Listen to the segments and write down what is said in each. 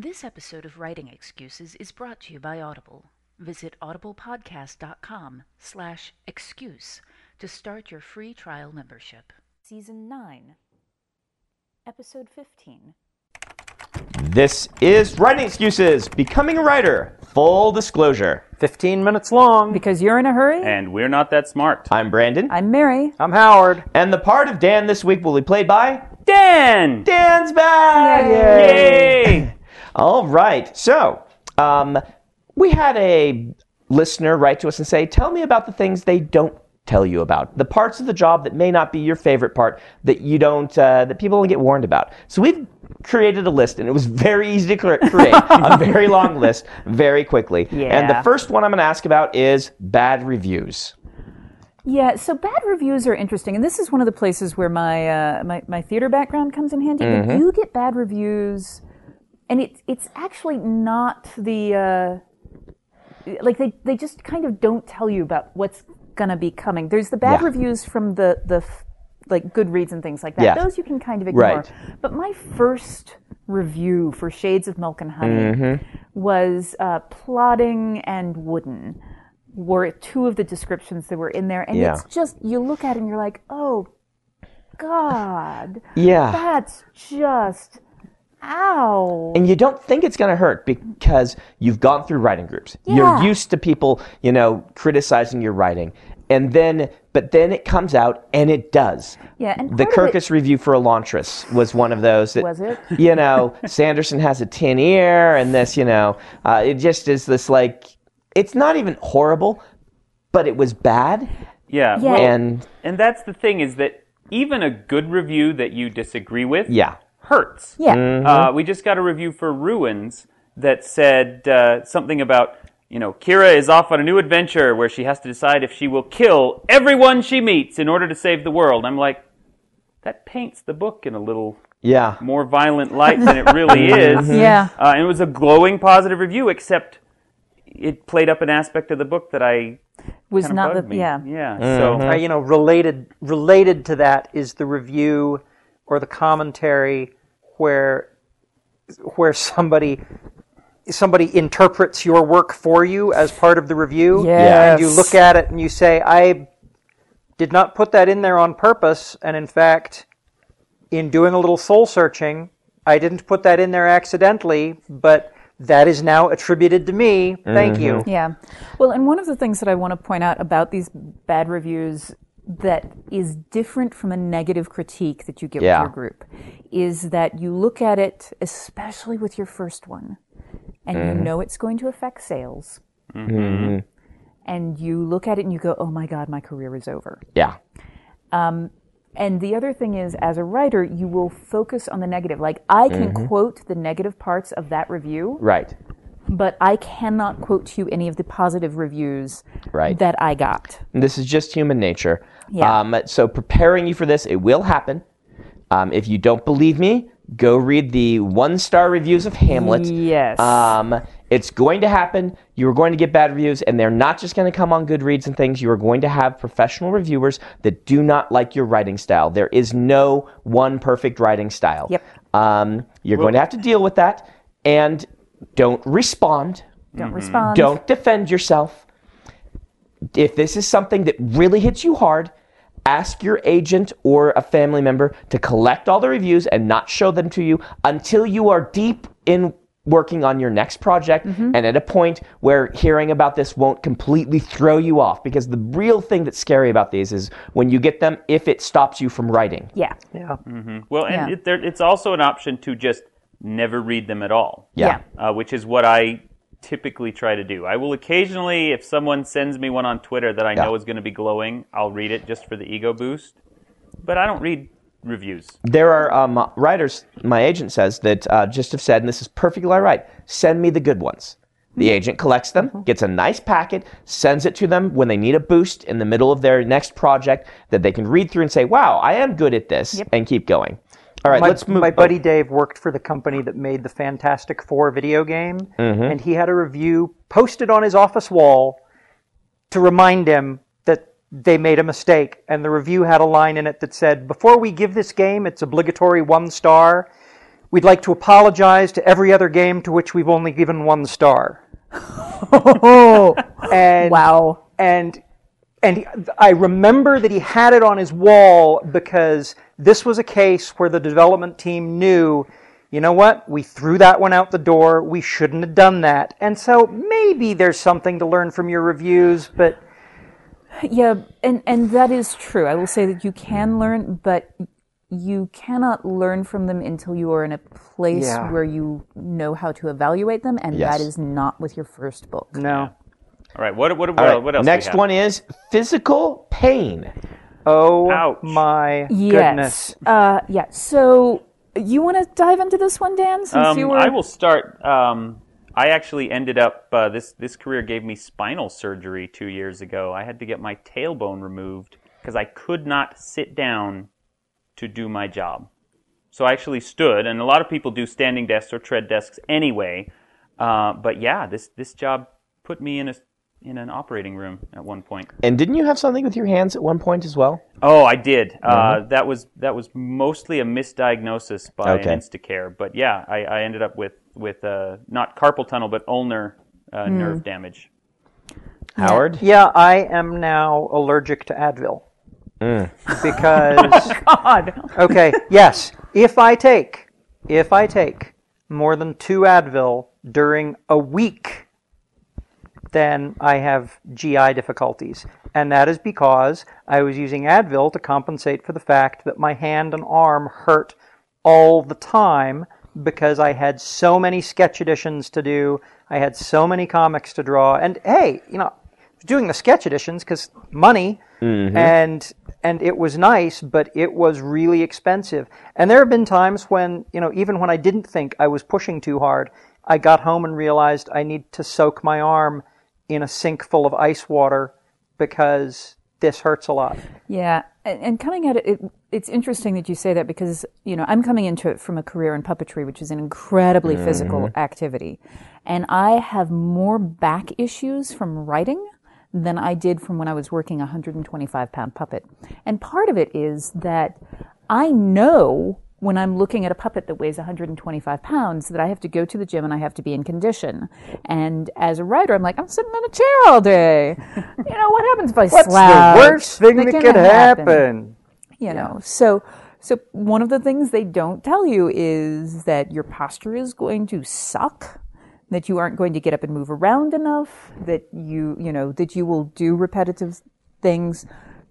This episode of Writing Excuses is brought to you by Audible. Visit audiblepodcast.com slash excuse to start your free trial membership. Season 9, Episode 15. This is Writing Excuses, Becoming a Writer, Full Disclosure. 15 minutes long. Because you're in a hurry? And we're not that smart. I'm Brandon. I'm Mary. I'm Howard. And the part of Dan this week will be played by Dan! Dan's back! Yay! All right. So, um, we had a listener write to us and say, Tell me about the things they don't tell you about. The parts of the job that may not be your favorite part that you don't, uh, that people don't get warned about. So we've created a list and it was very easy to create a very long list very quickly. And the first one I'm going to ask about is bad reviews. Yeah, so bad reviews are interesting, and this is one of the places where my uh, my, my theater background comes in handy. Mm-hmm. You get bad reviews, and it's it's actually not the uh, like they they just kind of don't tell you about what's gonna be coming. There's the bad Yeah. reviews from the the f- like Goodreads and things like that. Yeah. Those you can kind of ignore. Right. But my first review for Shades of Milk and Honey Mm-hmm. was uh, plotting and wooden were two of the descriptions that were in there, and Yeah. it's just you look at it and you're like, oh God, Yeah. that's just ow. and you don't think it's going to hurt because you've gone through writing groups. Yeah. You're used to people, you know, criticizing your writing. And then, but then it comes out and it does. Yeah, and the part of it- Kirkus review for Elantris was one of those. That, Was it? You know, Sanderson has a tin ear, and this, you know, uh, it just is this like, it's not even horrible, but it was bad. Yeah. Yeah. well, And and that's the thing is that even a good review that you disagree with yeah, hurts. yeah, Mm-hmm. Uh, we just got a review for Ruins that said uh, something about, you know, Kira is off on a new adventure where she has to decide if she will kill everyone she meets in order to save the world. I'm like, that paints the book in a little yeah. more violent light than it really Mm-hmm. is. Yeah. Uh, and it was a glowing positive review, except it played up an aspect of the book that I was kind of not the me. yeah. Yeah. Mm-hmm. So Uh, you know, related related to that is the review or the commentary where where somebody somebody interprets your work for you as part of the review. Yes. And you look at it and you say, I did not put that in there on purpose, and in fact, in doing a little soul searching, I didn't put that in there accidentally, but that is now attributed to me. Thank you. Mm-hmm. Yeah. Well, and one of the things that I want to point out about these bad reviews that is different from a negative critique that you get Yeah. with your group is that you look at it, especially with your first one, and you mm-hmm. know it's going to affect sales. Mm-hmm. Mm-hmm. And you look at it and you go, oh my God, my career is over. Yeah. Um, and the other thing is, as a writer, you will focus on the negative. Like, I can quote the negative parts of that review, Right. But I cannot quote to you any of the positive reviews Right. that I got. This is just human nature. Yeah. Um, so preparing you for this, it will happen. Um, if you don't believe me, go read the one-star reviews of Hamlet. Yes. Um, it's going to happen. You are going to get bad reviews, and they're not just going to come on Goodreads and things. You are going to have professional reviewers that do not like your writing style. There is no one perfect writing style. Yep. Um, you're going to have to deal with that, and don't respond. Don't respond. Don't defend yourself. If this is something that really hits you hard, ask your agent or a family member to collect all the reviews and not show them to you until you are deep in working on your next project Mm-hmm. and at a point where hearing about this won't completely throw you off because the real thing that's scary about these is when you get them if it stops you from writing Yeah. Yeah. Well, and Yeah. it, there, it's also an option to just never read them at all. Yeah. Uh, which is what I typically try to do. I will occasionally, if someone sends me one on Twitter that I know is going to be glowing, I'll read it just for the ego boost. But I don't read reviews. there are um, writers my agent says that uh, just have said and this is perfectly right send me the good ones the agent collects them gets a nice packet sends it to them when they need a boost in the middle of their next project that they can read through and say wow i am good at this and keep going all right my, let's move my oh, buddy Dave worked for the company that made the Fantastic Four video game, Mm-hmm. and he had a review posted on his office wall to remind him that they made a mistake. And the review had a line in it that said, "Before we give this game its obligatory one star, we'd like to apologize to every other game to which we've only given one star." and Wow. and and he- I remember that he had it on his wall because this was a case where the development team knew, you know what, we threw that one out the door. We shouldn't have done that. And so maybe there's something to learn from your reviews, but Yeah, and and that is true. I will say that you can learn, but you cannot learn from them until you are in a place Yeah. where you know how to evaluate them, and Yes. that is not with your first book. no. All right, what, what, what, all right, what else? do we next have? one is physical pain Oh Ouch. my Yes. goodness. Uh, yeah. So you want to dive into this one, Dan? Since Um, you were. I will start. Um, I actually ended up uh, this this career gave me spinal surgery two years ago. I had to get my tailbone removed because I could not sit down to do my job. So I actually stood, and a lot of people do standing desks or tread desks anyway. Uh, but yeah, this this job put me in a in an operating room at one point. and didn't you have something with your hands at one point as well Oh, I did. Uh, that was that was mostly a misdiagnosis by Okay. an Instacare. But yeah, I, I ended up with with uh, not carpal tunnel, but ulnar uh, nerve damage. howard Yeah, I am now allergic to Advil. Because oh, God. Okay, yes. If I take if I take more than 2 Advil during a week, then I have GI difficulties. And that is because I was using Advil to compensate for the fact that my hand and arm hurt all the time because I had so many sketch editions to do, I had so many comics to draw, and hey, you know, doing the sketch editions because money, mm-hmm. and and it was nice, but it was really expensive. And there have been times when you know, even when I didn't think I was pushing too hard, I got home and realized I need to soak my arm in a sink full of ice water because this hurts a lot. Yeah, and, and coming at it, it, it's interesting that you say that because you know I'm coming into it from a career in puppetry, which is an incredibly mm-hmm. physical activity, and I have more back issues from writing than I did from when I was working a 125 pound puppet, and part of it is that I know when I'm looking at a puppet that weighs 125 pounds that I have to go to the gym and I have to be in condition. And as a writer, I'm like, I'm sitting in a chair all day. you know, what happens if I What's slouch? the worst thing That that can could happen. happen? You know, so so one of the things they don't tell you is that your posture is going to suck. That you aren't going to get up and move around enough. That you you know that you will do repetitive things.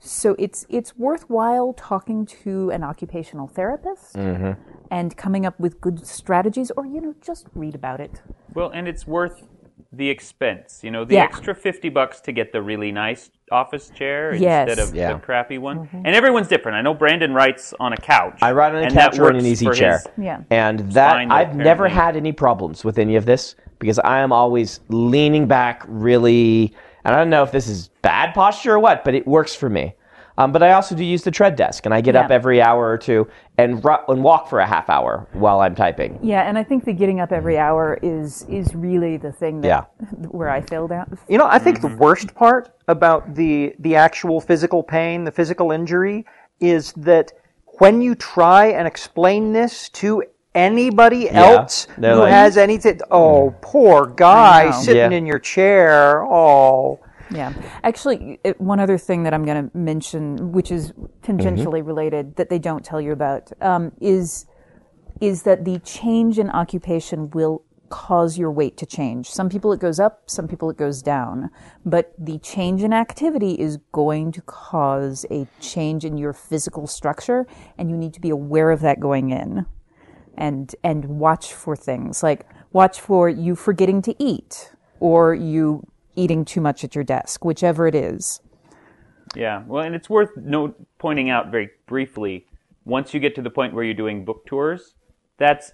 So it's it's worthwhile talking to an occupational therapist mm-hmm. and coming up with good strategies, or you know just read about it. Well, and it's worth the expense. You know, the Yeah. extra fifty bucks to get the really nice office chair Yes. instead of Yeah. the crappy one. Mm-hmm. And everyone's different. I know Brandon writes on a couch. I ride on a couch or in an easy chair. Yeah. And that I've never had any problems with any of this because I am always leaning back really and I don't know if this is bad posture or what, but it works for me. Um, but I also do use the tread desk, and I get up every hour or two and ru- and walk for a half hour while I'm typing. Yeah, and I think the getting up every hour is is really the thing that Yeah. where I failed out. You know, I think the worst part about the the actual physical pain, the physical injury, is that when you try and explain this to anybody else they're who like- has anything, oh, poor guy sitting Yeah. in your chair, oh. Yeah. Actually, it, one other thing that I'm going to mention, which is tangentially related, that they don't tell you about, um, is is that the change in occupation will cause your weight to change. Some people it goes up, some people it goes down. But the change in activity is going to cause a change in your physical structure, and you need to be aware of that going in. And and watch for things like watch for you forgetting to eat or you eating too much at your desk, whichever it is. Yeah, well, and it's worth note pointing out very briefly. Once you get to the point where you're doing book tours, that's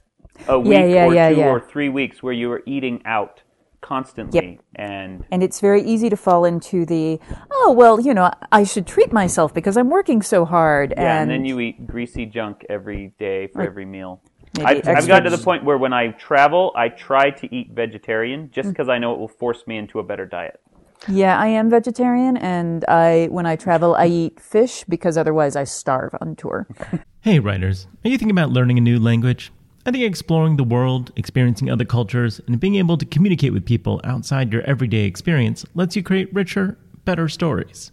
a week Yeah, yeah, or yeah, two or three weeks where you are eating out constantly, and And it's very easy to fall into the, oh, well, you know, I should treat myself because I'm working so hard. yeah, and, and then you eat greasy junk every day for every meal. Maybe I've, I've gotten to the point where when I travel, I try to eat vegetarian Mm. just because I know it will force me into a better diet. Yeah, I am vegetarian, and I when I travel, I eat fish because otherwise I starve on tour. Hey, writers, are you thinking about learning a new language? I think exploring the world, experiencing other cultures, and being able to communicate with people outside your everyday experience lets you create richer, better stories.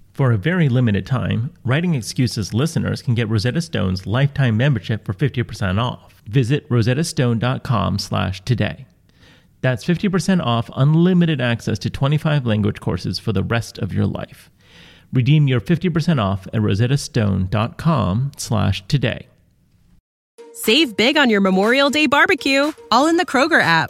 For a very limited time, Writing Excuses listeners can get Rosetta Stone's lifetime membership for 50% off. Visit rosettastone.com slash today. That's 50% off unlimited access to 25 language courses for the rest of your life. Redeem your 50% off at rosettastone.com slash today. Save big on your Memorial Day barbecue, all in the Kroger app.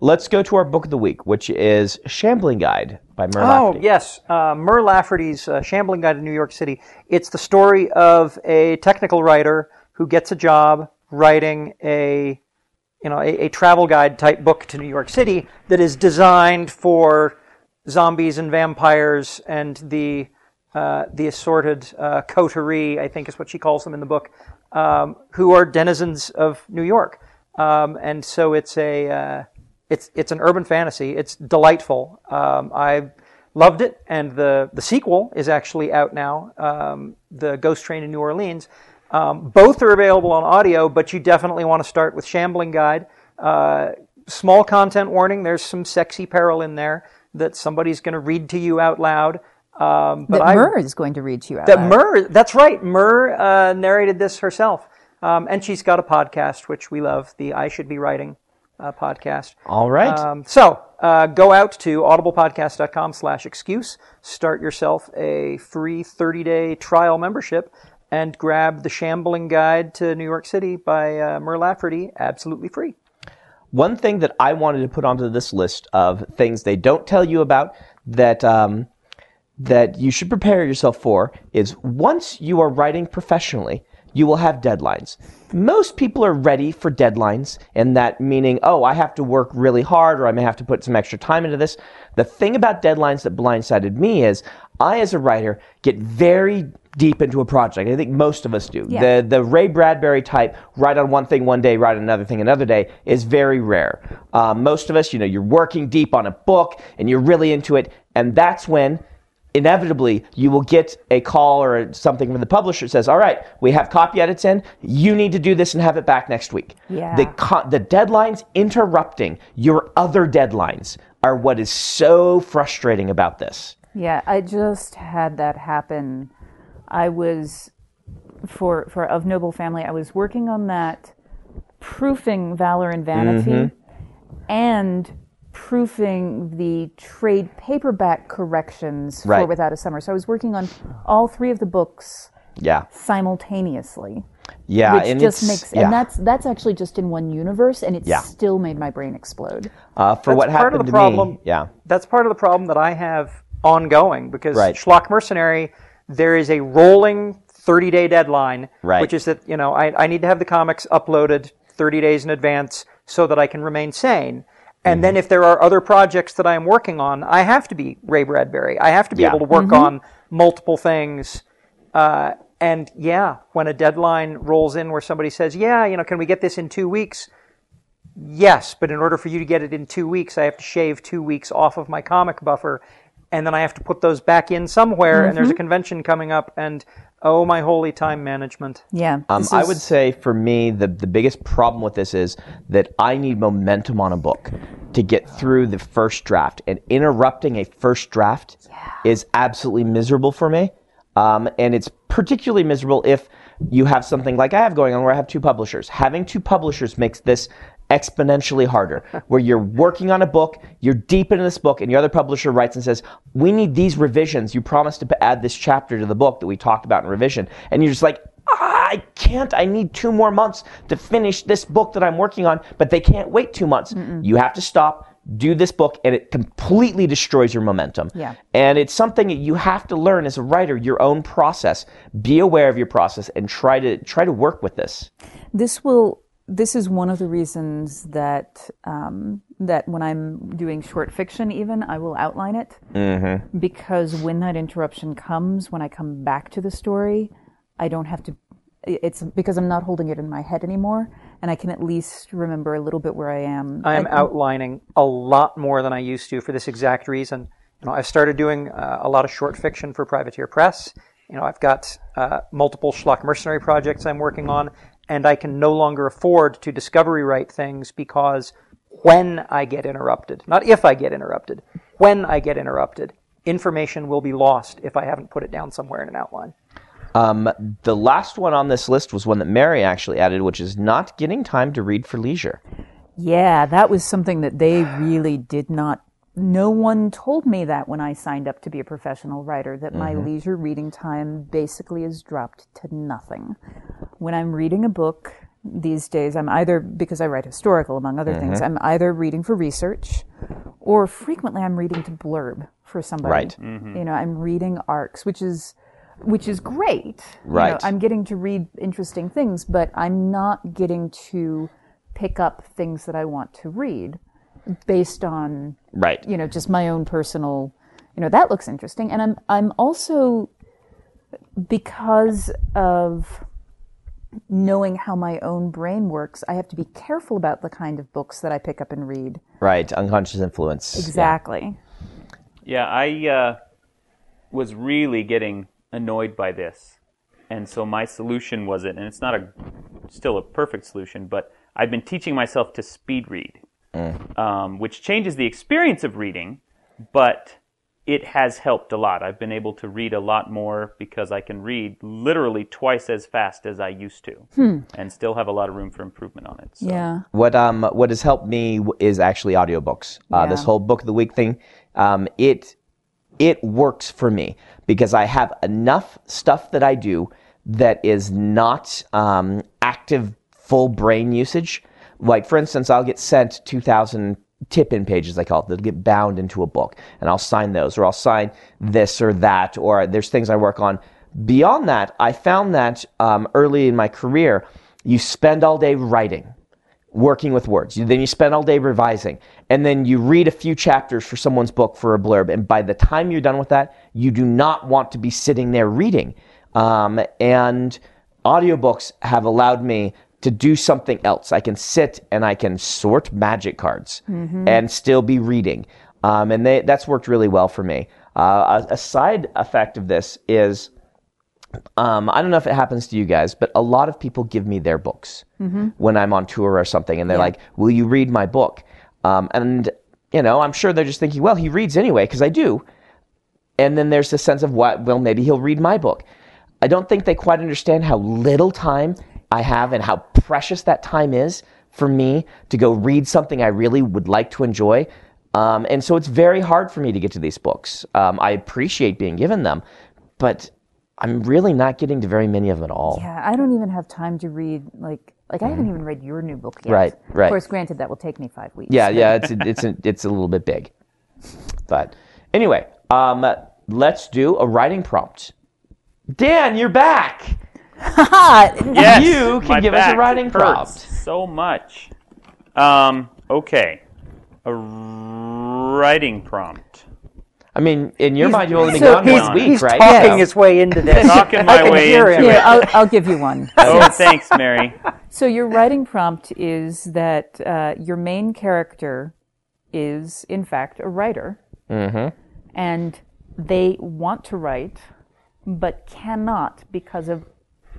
Let's go to our book of the week, which is Shambling Guide by Mur Oh, Lafferty. yes. Uh, Mur Lafferty's uh, Shambling Guide to New York City. It's the story of a technical writer who gets a job writing a, you know, a, a travel guide type book to New York City that is designed for zombies and vampires and the, uh, the assorted uh, coterie, I think is what she calls them in the book, um, who are denizens of New York. Um, and so it's a, uh, it's it's an urban fantasy. It's delightful. Um, I loved it, and the the sequel is actually out now. Um, the Ghost Train in New Orleans. Um, both are available on audio, but you definitely want to start with Shambling Guide. Uh, small content warning. There's some sexy peril in there that somebody's going to read to you out loud. Um, but that I, Mur is going to read to you out that loud. Mur, that's right. Mur uh, narrated this herself, um, and she's got a podcast which we love, the I Should Be Writing uh, podcast. All right. Um, so uh, go out to audiblepodcast.com slash excuse, start yourself a free 30-day trial membership, and grab the Shambling Guide to New York City by uh, Mur Lafferty, absolutely free. One thing that I wanted to put onto this list of things they don't tell you about that um, that you should prepare yourself for is once you are writing professionally, you will have deadlines. Most people are ready for deadlines, and that meaning, oh, I have to work really hard or I may have to put some extra time into this. The thing about deadlines that blindsided me is I, as a writer, get very deep into a project. I think most of us do. Yeah. The the Ray Bradbury type, write on one thing one day, write on another thing another day, is very rare. Uh, most of us, you know, you're working deep on a book and you're really into it, and that's when inevitably you will get a call or something from the publisher that says, "All right, we have copy edits in. You need to do this and have it back next week." Yeah. The co- the deadlines interrupting your other deadlines are what is so frustrating about this. Yeah, I just had that happen. I was for for of noble family. I was working on that proofing valor and vanity, mm-hmm. and proofing the trade paperback corrections for Right. Without a Summer. So I was working on all three of the books Yeah. simultaneously. Yeah. which and just makes yeah. and that's that's actually just in one universe and it Yeah. still made my brain explode. uh, for That's what part happened of the to problem. me. Yeah. That's part of the problem that I have ongoing because Right. Schlock Mercenary, there is a rolling 30 day deadline, Right. which is that, you know, I, I need to have the comics uploaded 30 days in advance so that I can remain sane. And Mm-hmm. then if there are other projects that I am working on, I have to be Ray Bradbury. I have to be Yeah. able to work on multiple things. Uh, and yeah, when a deadline rolls in where somebody says, yeah, you know, can we get this in two weeks? Yes, but in order for you to get it in two weeks, I have to shave two weeks off of my comic buffer, and then I have to put those back in somewhere. And there's a convention coming up, and oh my holy time management! Yeah. Um, this I would say for me, the, the biggest problem with this is that I need momentum on a book to get through the first draft. And interrupting a first draft is absolutely miserable for me. Um, and it's particularly miserable if you have something like I have going on where I have two publishers. Having two publishers makes this exponentially harder where you're working on a book you're deep into this book and your other publisher writes and says we need these revisions you promised to add this chapter to the book that we talked about in revision and you're just like "Ah, I can't. I need two more months to finish this book that I'm working on, but they can't wait two months. You have to stop, do this book, and it completely destroys your momentum. Yeah. And it's something that you have to learn as a writer, your own process. Be aware of your process and try to try to work with this. this will this is one of the reasons that um, that when I'm doing short fiction, even I will outline it Mm-hmm. because when that interruption comes, when I come back to the story, I don't have to. It's because I'm not holding it in my head anymore, and I can at least remember a little bit where I am. I am And- outlining a lot more than I used to for this exact reason. You know, I've started doing uh, a lot of short fiction for Privateer Press. You know, I've got uh, multiple Schlock Mercenary projects I'm working on, and I can no longer afford to discovery write things because when I get interrupted, not if I get interrupted, when I get interrupted, information will be lost if I haven't put it down somewhere in an outline. Um, the last one on this list was one that Mary actually added, which is not getting time to read for leisure. Yeah, that was something that they really did not. No one told me that when I signed up to be a professional writer, that my leisure reading time basically is dropped to nothing. When I'm reading a book these days, I'm either, because I write historical among other things, mm-hmm. I'm either reading for research or frequently I'm reading to blurb for somebody. Right. Mm-hmm. You know, I'm reading ARCs, which is. Which is great. You know, Right. I'm getting to read interesting things, but I'm not getting to pick up things that I want to read based on Right. you know just my own personal you know that looks interesting and I'm I'm also because of knowing how my own brain works I have to be careful about the kind of books that I pick up and read Right. Unconscious influence. Exactly Yeah, I uh, was really getting annoyed by this, and so my solution was it, and it's not a still a perfect solution, but I've been teaching myself to speed read, um, which changes the experience of reading, but it has helped a lot. I've been able to read a lot more because I can read literally twice as fast as I used to, and still have a lot of room for improvement on it. So. yeah What um what has helped me is actually audiobooks. Uh, This whole book of the week thing, um, it it works for me because I have enough stuff that I do that is not um, active full brain usage. Like for instance, I'll get sent two thousand tip-in pages, I call it. They'll get bound into a book, and I'll sign those, or I'll sign this or that, or there's things I work on. Beyond that, I found that um, early in my career, you spend all day writing working with words. Then you spend all day revising. And then you read a few chapters for someone's book for a blurb. And by the time you're done with that, you do not want to be sitting there reading. Um, and audiobooks have allowed me to do something else. I can sit and I can sort magic cards and still be reading. Um, and they, that's worked really well for me. Uh, a, a side effect of this is um, I don't know if it happens to you guys, but a lot of people give me their books when I'm on tour or something, and they're like, "Will you read my book?" Um, and you know, I'm sure they're just thinking, "Well, he reads anyway," because I do. And then there's the sense of what? Well, maybe he'll read my book. I don't think they quite understand how little time I have and how precious that time is for me to go read something I really would like to enjoy. Um, and so it's very hard for me to get to these books. Um, I appreciate being given them, but I'm really not getting to very many of them at all. Yeah, I don't even have time to read like like I haven't even read your new book yet. Right, right. Of course, granted that will take me five weeks. Yeah, yeah, it's a, it's a, it's a little bit big, but anyway, um, let's do a writing prompt. Dan, you're back. Yes, You can give us a writing prompt. So much. Um, okay. A writing prompt. I mean, in your mind, you've only been So gone he's, one week, he's right? talking So- his way into this. Talking I my can way hear into him. it. Here, I'll, I'll give you one. Oh, thanks, Mary. So your writing prompt is that uh, your main character is, in fact, a writer, and they want to write, but cannot because of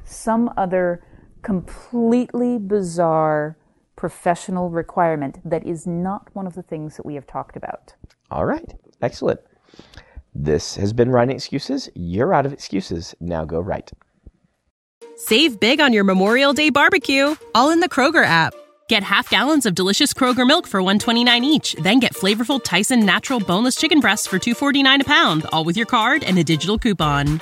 some other completely bizarre professional requirement that is not one of the things that we have talked about. All right, excellent. This has been writing excuses. You're out of excuses. Now go write. Save big on your Memorial Day barbecue, all in the Kroger app. Get half gallons of delicious Kroger milk for 129 each, then get flavorful Tyson natural boneless chicken breasts for 249 a pound, all with your card and a digital coupon.